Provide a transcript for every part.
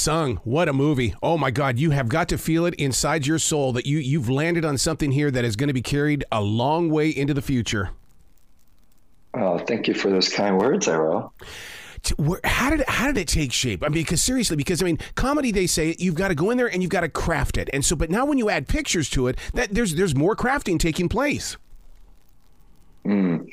Sung, what a movie. Oh my God, you have got to feel it inside your soul that you, you've landed on something here that is going to be carried a long way into the future. Oh, thank you for those kind words, Arroe. How did how did it take shape? I mean, because seriously, because I mean, comedy they say you've got to go in there and you've got to craft it, and so but now when you add pictures to it, that there's there's more crafting taking place. Mm.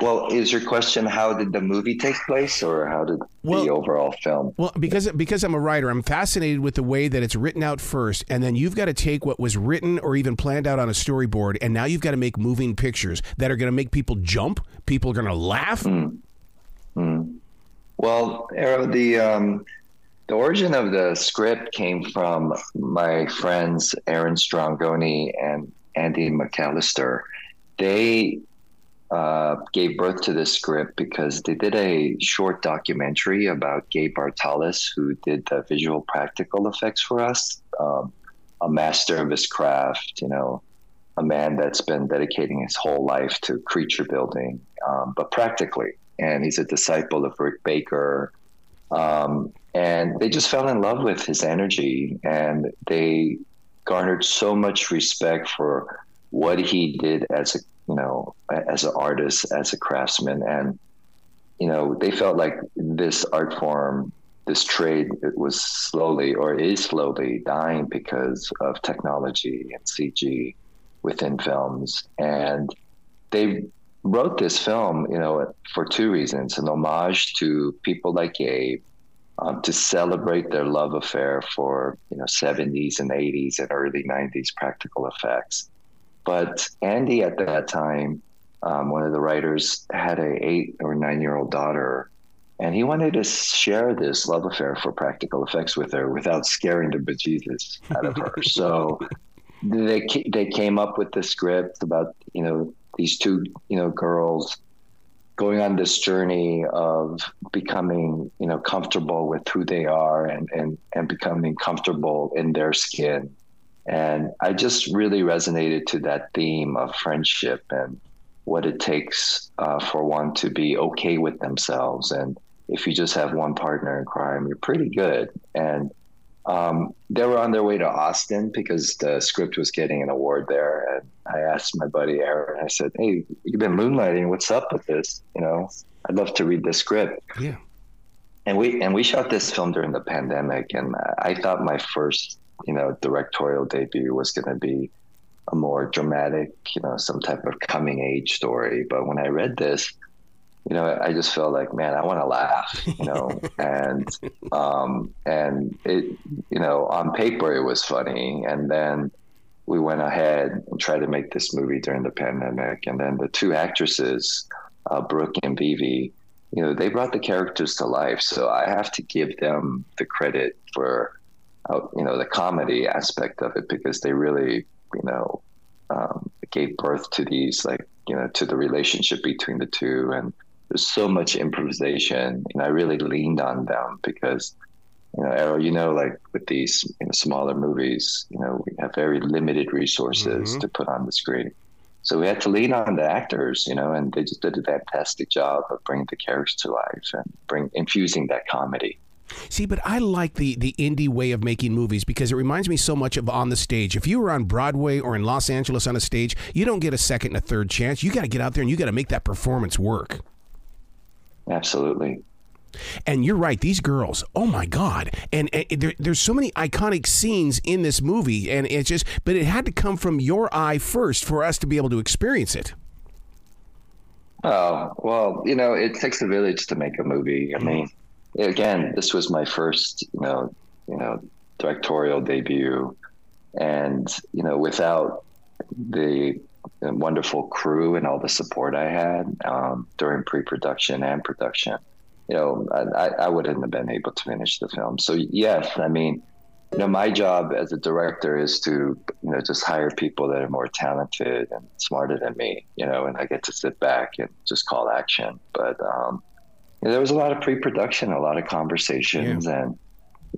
Well, is your question how did the movie take place, or how did well, the overall film? Well, because because I'm a writer, I'm fascinated with the way that it's written out first, and then you've got to take what was written or even planned out on a storyboard, and now you've got to make moving pictures that are going to make people jump. People are going to laugh. Mm. Mm. Well, Arroe, the um, the origin of the script came from my friends Aaron Strongoni and Andy McAllister. They uh, gave birth to this script because they did a short documentary about Gabe Bartalos, who did the visual practical effects for us, um, a master of his craft, you know, a man that's been dedicating his whole life to creature building, um, but practically. And he's a disciple of Rick Baker. Um, and they just fell in love with his energy and they garnered so much respect for what he did as a you know, as an artist, as a craftsman, and you know, they felt like this art form, this trade, it was slowly or is slowly dying because of technology and CG within films, and they wrote this film, you know, for two reasons: an homage to people like Gabe, um, to celebrate their love affair for you know 70s and 80s and early 90s practical effects but Andy at that time, um, one of the writers, had a eight or nine year old daughter, and he wanted to share this love affair for practical effects with her without scaring the bejesus out of her. so they they came up with the script about you know these two you know girls going on this journey of becoming you know comfortable with who they are and and and becoming comfortable in their skin and I just really resonated to that theme of friendship and what it takes uh, for one to be okay with themselves. And if you just have one partner in crime, you're pretty good. And um, they were on their way to Austin because the script was getting an award there. And I asked my buddy Aaron, I said, Hey, you've been moonlighting. What's up with this? You know, I'd love to read the script. Yeah. And we and we shot this film during the pandemic, and I thought my first you know, directorial debut was going to be a more dramatic, you know, some type of coming age story. But when I read this, you know, I just felt like, man, I want to laugh, you know, and um, and it, you know, on paper it was funny, and then we went ahead and tried to make this movie during the pandemic, and then the two actresses, uh, Brooke and Vivi, you know, they brought the characters to life. So I have to give them the credit for you know the comedy aspect of it because they really you know um, gave birth to these like you know to the relationship between the two. And there's so much improvisation and I really leaned on them because you know Arroe you know like with these you know, smaller movies you know we have very limited resources mm-hmm. to put on the screen. So we had to lean on the actors you know and they just did a fantastic job of bringing the characters to life and bring infusing that comedy See, but I like the the indie way of making movies because it reminds me so much of on the stage. If you were on Broadway or in Los Angeles on a stage, you don't get a second and a third chance. You got to get out there and you got to make that performance work. Absolutely. And you're right; these girls, oh my god! And, and there, there's so many iconic scenes in this movie, and it's just, but it had to come from your eye first for us to be able to experience it. Oh well, you know, it takes a village to make a movie. I mm-hmm. mean, again, this was my first, you know, you know, directorial debut, and you know, without the, wonderful crew and all the support I had um, during pre-production and production, you know, I, I wouldn't have been able to finish the film. So yes, I mean, you know, my job as a director is to, you know, just hire people that are more talented and smarter than me, you know, and I get to sit back and just call action. But um, there was a lot of pre-production, a lot of conversations, yeah. and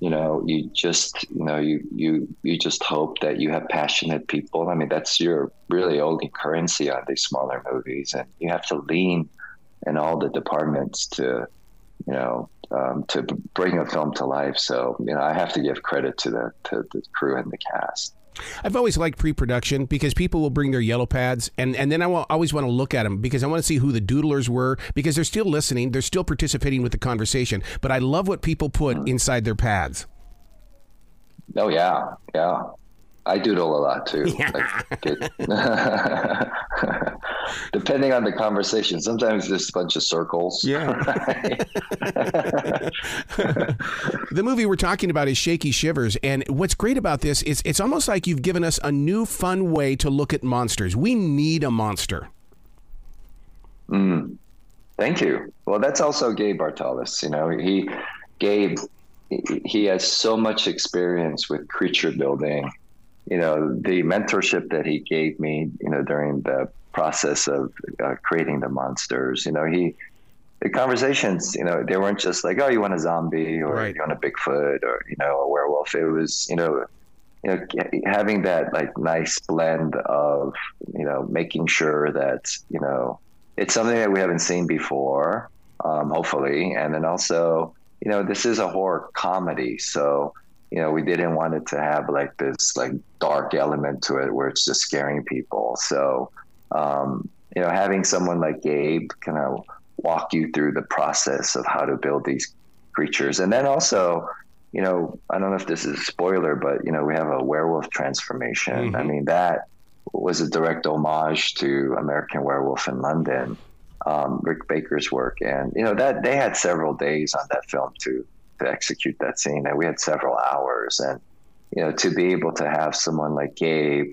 you know, you just you know you you you just hope that you have passionate people. I mean, that's your really only currency on these smaller movies, and you have to lean in all the departments to you know um, to bring a film to life. So you know, I have to give credit to the to the crew and the cast. I've always liked pre-production because people will bring their yellow pads, and, and then I will always want to look at them because I want to see who the doodlers were because they're still listening, they're still participating with the conversation. But I love what people put mm. inside their pads. Oh yeah, yeah. I doodle a lot too. Yeah. Like, depending on the conversation, sometimes just a bunch of circles. Yeah. the movie we're talking about is Shaky Shivers, and what's great about this is it's almost like you've given us a new fun way to look at monsters. We need a monster. Mm. Thank you. Well, that's also Gabe Bartalos. You know, he Gabe he has so much experience with creature building you know, the mentorship that he gave me, you know, during the process of uh, creating the monsters, you know, he, the conversations, you know, they weren't just like, oh, you want a zombie or right. you want a Bigfoot or, you know, a werewolf. It was, you know, you know, having that like nice blend of, you know, making sure that, you know, it's something that we haven't seen before, um, hopefully. And then also, you know, this is a horror comedy. So, you know, we didn't want it to have like this like dark element to it where it's just scaring people. So, um, you know, having someone like Gabe kind of walk you through the process of how to build these creatures, and then also, you know, I don't know if this is a spoiler, but you know, we have a werewolf transformation. Mm-hmm. I mean, that was a direct homage to American Werewolf in London. Um, Rick Baker's work, and you know that they had several days on that film to to execute that scene. And we had several hours. And, you know, to be able to have someone like Gabe,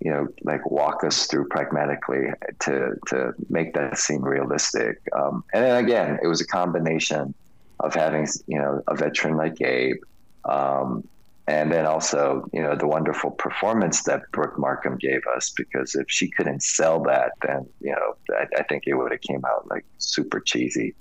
you know, like walk us through pragmatically to, to make that scene realistic. Um, and then again, it was a combination of having, you know, a veteran like Gabe, um, and then also, you know, the wonderful performance that Brooke Markham gave us, because if she couldn't sell that, then, you know, I, I think it would have came out like super cheesy.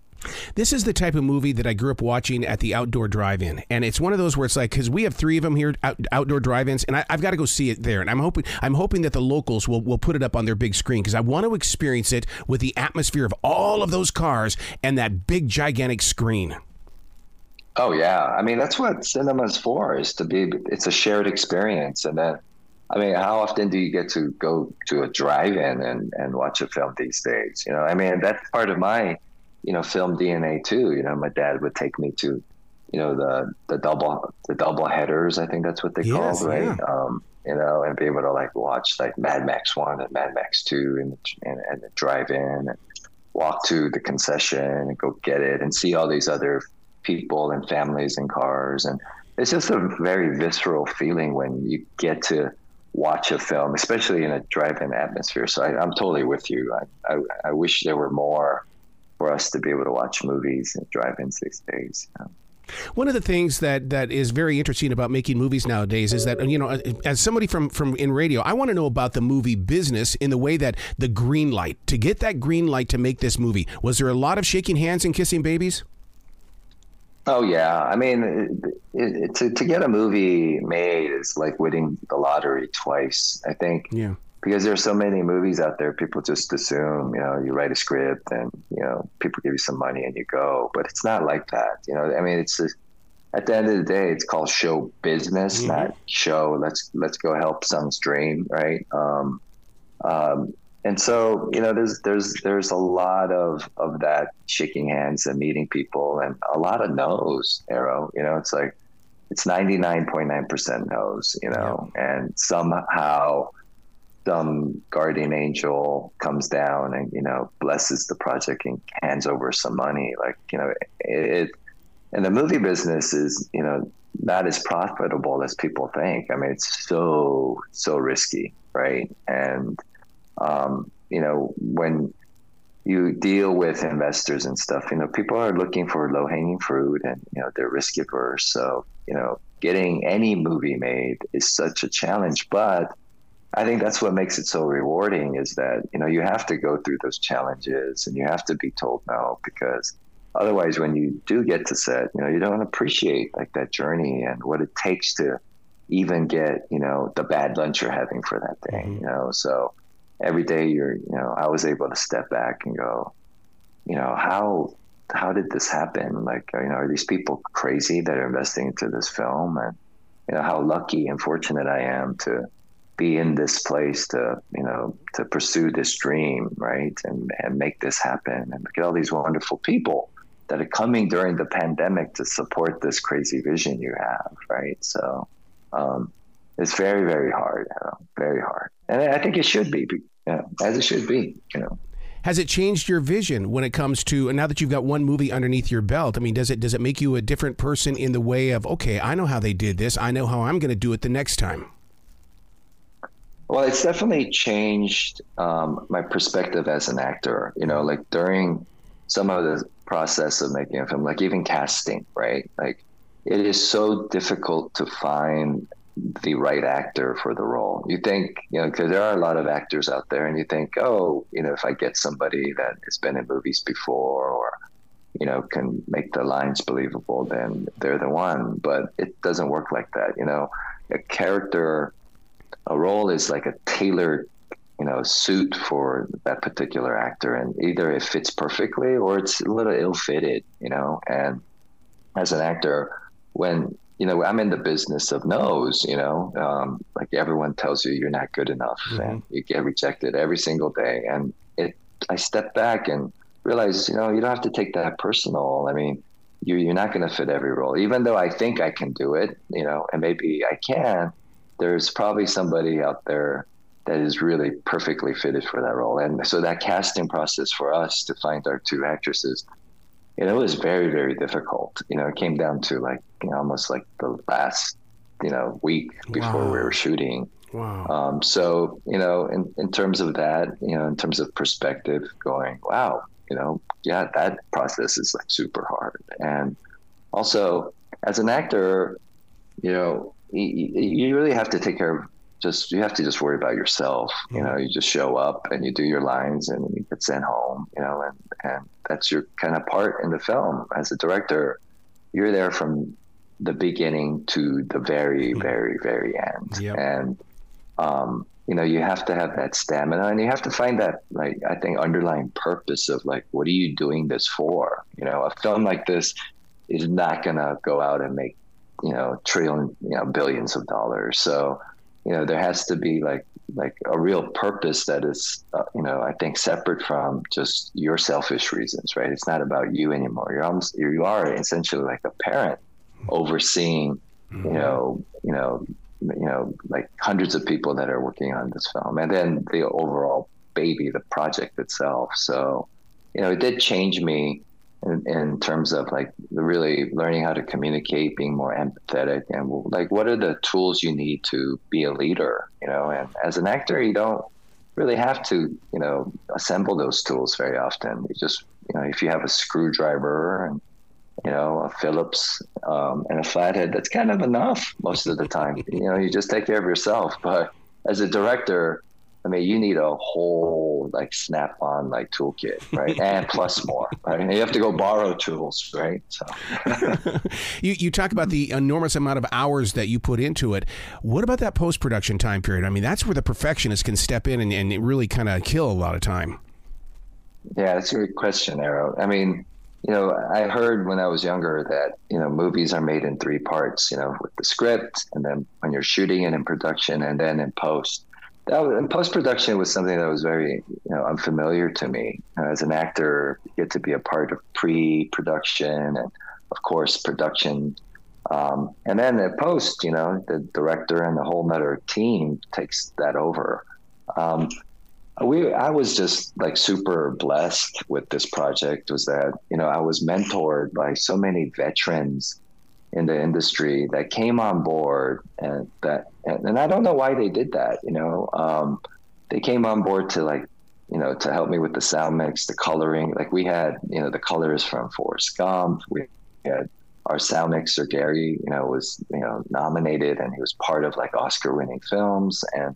This is the type of movie that I grew up watching at the outdoor drive-in, and it's one of those where it's like because we have three of them here, out, outdoor drive-ins, and I, have got to go see it there. And I'm hoping I'm hoping that the locals will will put it up on their big screen because I want to experience it with the atmosphere of all of those cars and that big gigantic screen. Oh yeah, I mean that's what cinema's for is to be. It's a shared experience, and then. I mean, how often do you get to go to a drive-in and, and watch a film these days? You know, I mean, that's part of my you know, film DNA too. You know, my dad would take me to, you know, the the double the double headers. I think that's what they yes, call right. Yeah. Um, you know, and be able to like watch like Mad Max one and Mad Max two and and, and drive in and walk to the concession and go get it and see all these other people and families and cars and it's just a very visceral feeling when you get to watch a film, especially in a drive-in atmosphere. So I, am totally with you. I, I, I wish there were more for us to be able to watch movies and drive in six days. You know? One of the things that, that is very interesting about making movies nowadays is that you know, as somebody from from in radio, I want to know about the movie business in the way that the green light to get that green light to make this movie. Was there a lot of shaking hands and kissing babies? Oh yeah, I mean, it, it, to to get a movie made is like winning the lottery twice. I think. Yeah because there's so many movies out there people just assume you know you write a script and you know people give you some money and you go but it's not like that you know i mean it's just, at the end of the day it's called show business mm-hmm. not show let's let's go help someone's dream right um, um, and so you know there's there's there's a lot of of that shaking hands and meeting people and a lot of no's arroe you know it's like it's 99.9% no's you know yeah. and somehow some guardian angel comes down and you know blesses the project and hands over some money like you know it, and the movie business is you know not as profitable as people think. I mean it's so so risky right? And um, you know when you deal with investors and stuff you know people are looking for low hanging fruit and you know they're risk averse so you know getting any movie made is such a challenge but I think that's what makes it so rewarding is that, you know, you have to go through those challenges and you have to be told no because otherwise when you do get to set, you know, you don't appreciate like that journey and what it takes to even get, you know, the bad lunch you're having for that day, mm-hmm. you know. So every day you're, you know, I was able to step back and go, you know, how how did this happen? Like, you know, are these people crazy that are investing into this film? And, you know, how lucky and fortunate I am to be in this place to, you know, to pursue this dream, right? And, and make this happen and at all these wonderful people that are coming during the pandemic to support this crazy vision you have, right? So, um, it's very, very hard, you know, very hard. And I think it should be, you know, as it should be, you know. Has it changed your vision when it comes to now that you've got one movie underneath your belt? I mean, does it does it make you a different person in the way of okay, I know how they did this, I know how I'm going to do it the next time? Well, it's definitely changed um, my perspective as an actor. You know, like during some of the process of making a film, like even casting, right? Like it is so difficult to find the right actor for the role. You think, you know, because there are a lot of actors out there, and you think, oh, you know, if I get somebody that has been in movies before or, you know, can make the lines believable, then they're the one. But it doesn't work like that. You know, a character, a role is like a tailored, you know, suit for that particular actor, and either it fits perfectly or it's a little ill-fitted. You know, and as an actor, when you know, I'm in the business of no's, you know, um, like everyone tells you you're not good enough mm-hmm. and you get rejected every single day. And it, I step back and realize, you know, you don't have to take that personal. I mean, you, you're not going to fit every role, even though I think I can do it, you know, and maybe I can, there's probably somebody out there that is really perfectly fitted for that role. And so that casting process for us to find our two actresses it was very very difficult you know it came down to like you know, almost like the last you know week before wow. we were shooting wow um, so you know in, in terms of that you know in terms of perspective going wow you know yeah that process is like super hard and also as an actor you know you, you really have to take care of just you have to just worry about yourself. You know, you just show up and you do your lines and you get sent home. You know, and and that's your kind of part in the film as a director. You're there from the beginning to the very, mm-hmm. very, very end, yep. and um, you know you have to have that stamina and you have to find that like I think underlying purpose of like what are you doing this for? You know, a film like this is not gonna go out and make you know trillion you know billions of dollars. So you know there has to be like like a real purpose that is uh, you know i think separate from just your selfish reasons right it's not about you anymore you're almost you are essentially like a parent overseeing mm-hmm. you know you know you know like hundreds of people that are working on this film and then the overall baby the project itself so you know it did change me in, in, terms of like really learning how to communicate, being more empathetic, and like what are the tools you need to be a leader, you know? And as an actor, you don't really have to, you know, assemble those tools very often. You just, you know, if you have a screwdriver and you know, a Phillips um, and a flathead, that's kind of enough most of the time. you know, you just take care of yourself. But as a director, I mean, you need a whole like snap-on like toolkit, right? and plus more, right? And you have to go borrow tools, right? So you you talk about the enormous amount of hours that you put into it. What about that post-production time period? I mean, that's where the perfectionist can step in and, and really kind of kill a lot of time. Yeah, that's a great question, Arroe. I mean, you know, I heard when I was younger that, you know, movies are made in three parts, you know, with the script and then when you're shooting it in production and then in post that was, post production was something that was very you know unfamiliar to me as an actor. You get to be a part of pre production and of course production, um, and then at post, you know, the director and the whole other team takes that over. Um, we I was just like super blessed with this project. Was that you know I was mentored by so many veterans in the industry that came on board and that and, and I don't know why they did that. You know, um, they came on board to like you know to help me with the sound mix, the coloring. Like we had you know the colors from Forrest Gump. We had our sound mixer Gary. You know was you know nominated and he was part of like Oscar winning films and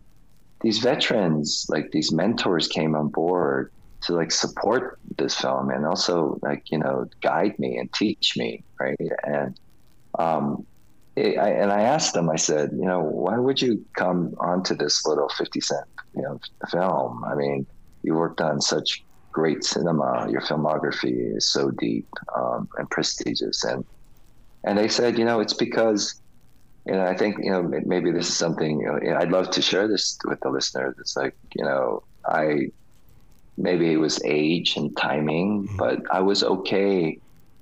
these veterans like these mentors came on board to like support this film and also like you know guide me and teach me right and um, it, I, and I asked them, I said, you know, why would you come onto this little 50 cent, you know, film? I mean, you worked on such great cinema. Your filmography is so deep um, and prestigious. And and they said, you know, it's because, and I think you know maybe this is something you know, I'd love to share this with the listeners. It's like you know, I maybe it was age and timing, mm-hmm. but I was okay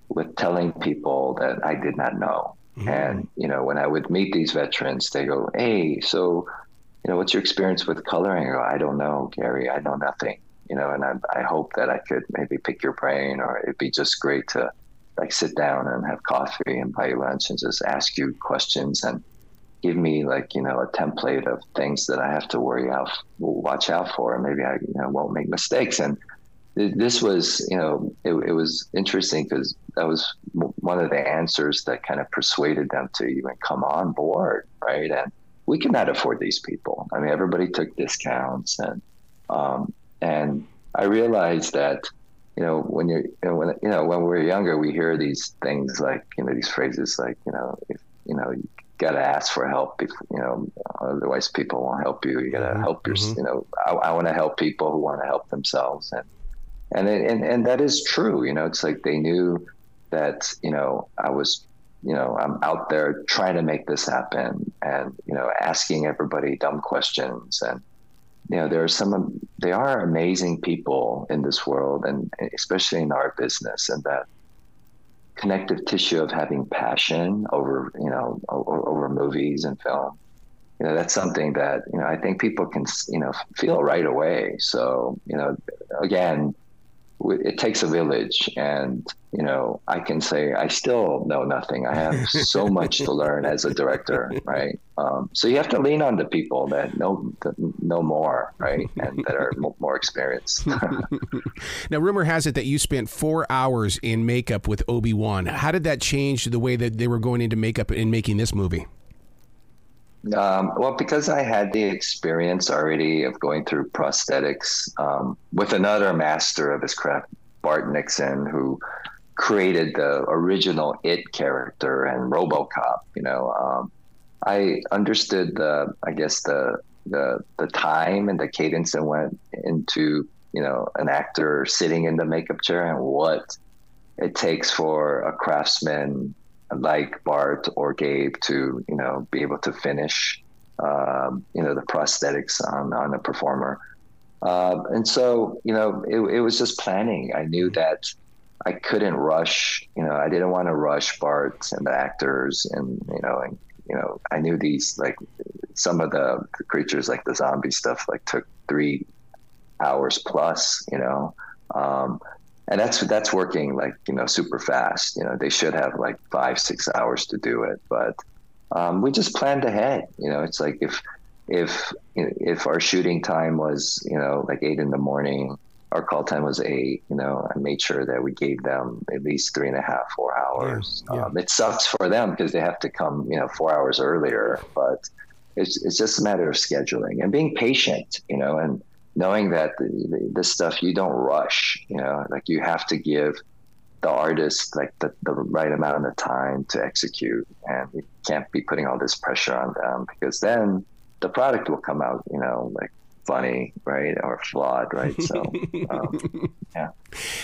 with telling people that I did not know. Mm-hmm. And you know, when I would meet these veterans, they go, "Hey, so." You know, what's your experience with coloring? I, go, I don't know, Gary. I know nothing you know, and I, I hope that I could maybe pick your brain or it'd be just great to like sit down and have coffee and buy you lunch and just ask you questions and give me like, you know, a template of things that I have to worry out, watch out for. And maybe I, you know, won't make mistakes. And this was, you know, it, it was interesting because that was one of the answers that kind of persuaded them to even come on board. Right. And we could not afford these people. I mean, everybody took discounts and, um, and I realized that, you know, when you're, you know, when, you know, when we're younger, we hear these things like, you know, these phrases like, you know, if, you know, you got to ask for help, if, you know, otherwise people won't help you. You got to mm-hmm. help your, mm-hmm. you know, I, I want to help people who want to help themselves. And, and, and, and that is true. You know, it's like they knew that, you know, I was you know, I'm out there trying to make this happen and, you know, asking everybody dumb questions and, you know there are some they are amazing people in this world and especially in our business and that connective tissue of having passion over you know over, over movies and film you know that's something that you know i think people can you know feel right away so you know again it takes a village and you know i can say i still know nothing. I have so much to learn as a director right? Um, so you have to lean on the people that know that know more right? And that are more experienced. Now rumor has it that you spent four hours in makeup with obi-wan. How did that change the way that they were going into makeup in making this movie um, well, because I had the experience already of going through prosthetics um, with another master of his craft, Bart Mixon, who created the original It character and RoboCop. You know, um, I understood the, I guess the the the time and the cadence that went into you know an actor sitting in the makeup chair and what it takes for a craftsman like Bart or Gabe to you know be able to finish um, you know the prosthetics on on a performer. Uh, and so you know it, it was just planning. I knew that I couldn't rush. You know I didn't want to rush Bart and the actors, and you know and you know I knew these like some of the, the creatures like the zombie stuff like took three hours plus. You know. Um, and that's that's working like you know super fast. You know, they should have like five six hours to do it, but um, we just planned ahead. You know, it's like if if if our shooting time was you know like eight in the morning, our call time was eight. You know, I made sure that we gave them at least three and a half four hours. Yeah, yeah. Um, it sucks for them because they have to come you know four hours earlier, but it's it's just a matter of scheduling and being patient. You know, and knowing that the, this stuff you don't rush you know like you have to give the artist like the, the right amount of time to execute and you can't be putting all this pressure on them because then the product will come out you know like funny right or flawed right? So um, yeah.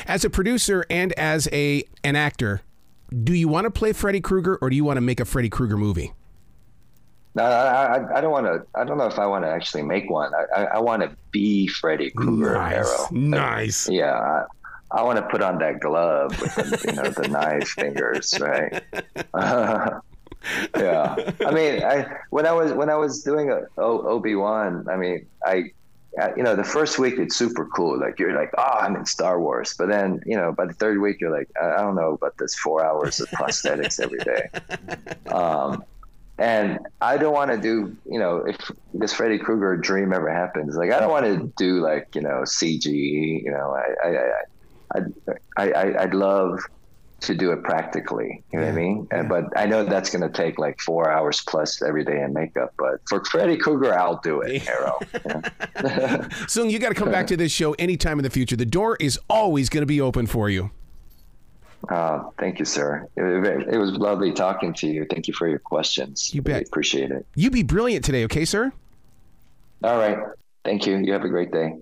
As a producer and as a an actor do you want to play freddy krueger or do you want to make a freddy krueger movie no, I, I don't want to. I don't know if I want to actually make one. I, I, I want to be Freddy Krueger nice. Nice. Like, yeah, I, I, want to put on that glove with the, you know the knife fingers, right? Uh, yeah. I mean, I when I was when I was doing Obi Wan, I mean, I you know, the first week it's super cool. Like you're like, oh, I'm in Star Wars. But then, you know, by the third week, you're like, I, don't know about this four hours of prosthetics every day. Um, and I don't want to do, you know, if this Freddy Krueger dream ever happens, like I don't want to do like, you know, CG, you know, I, I, I, I, I'd love to do it practically. You know yeah, what I mean? Yeah. But I know that's going to take like four hours plus every day in makeup. But for Freddy Krueger, I'll do it. Soon you got to come back to this show anytime in the future. The door is always going to be open for you. Uh, thank you, sir. It, it, was lovely talking to you. Thank you for your questions. You bet. Really appreciate it. You be brilliant today, okay, sir? All right. Thank you. You have a great day.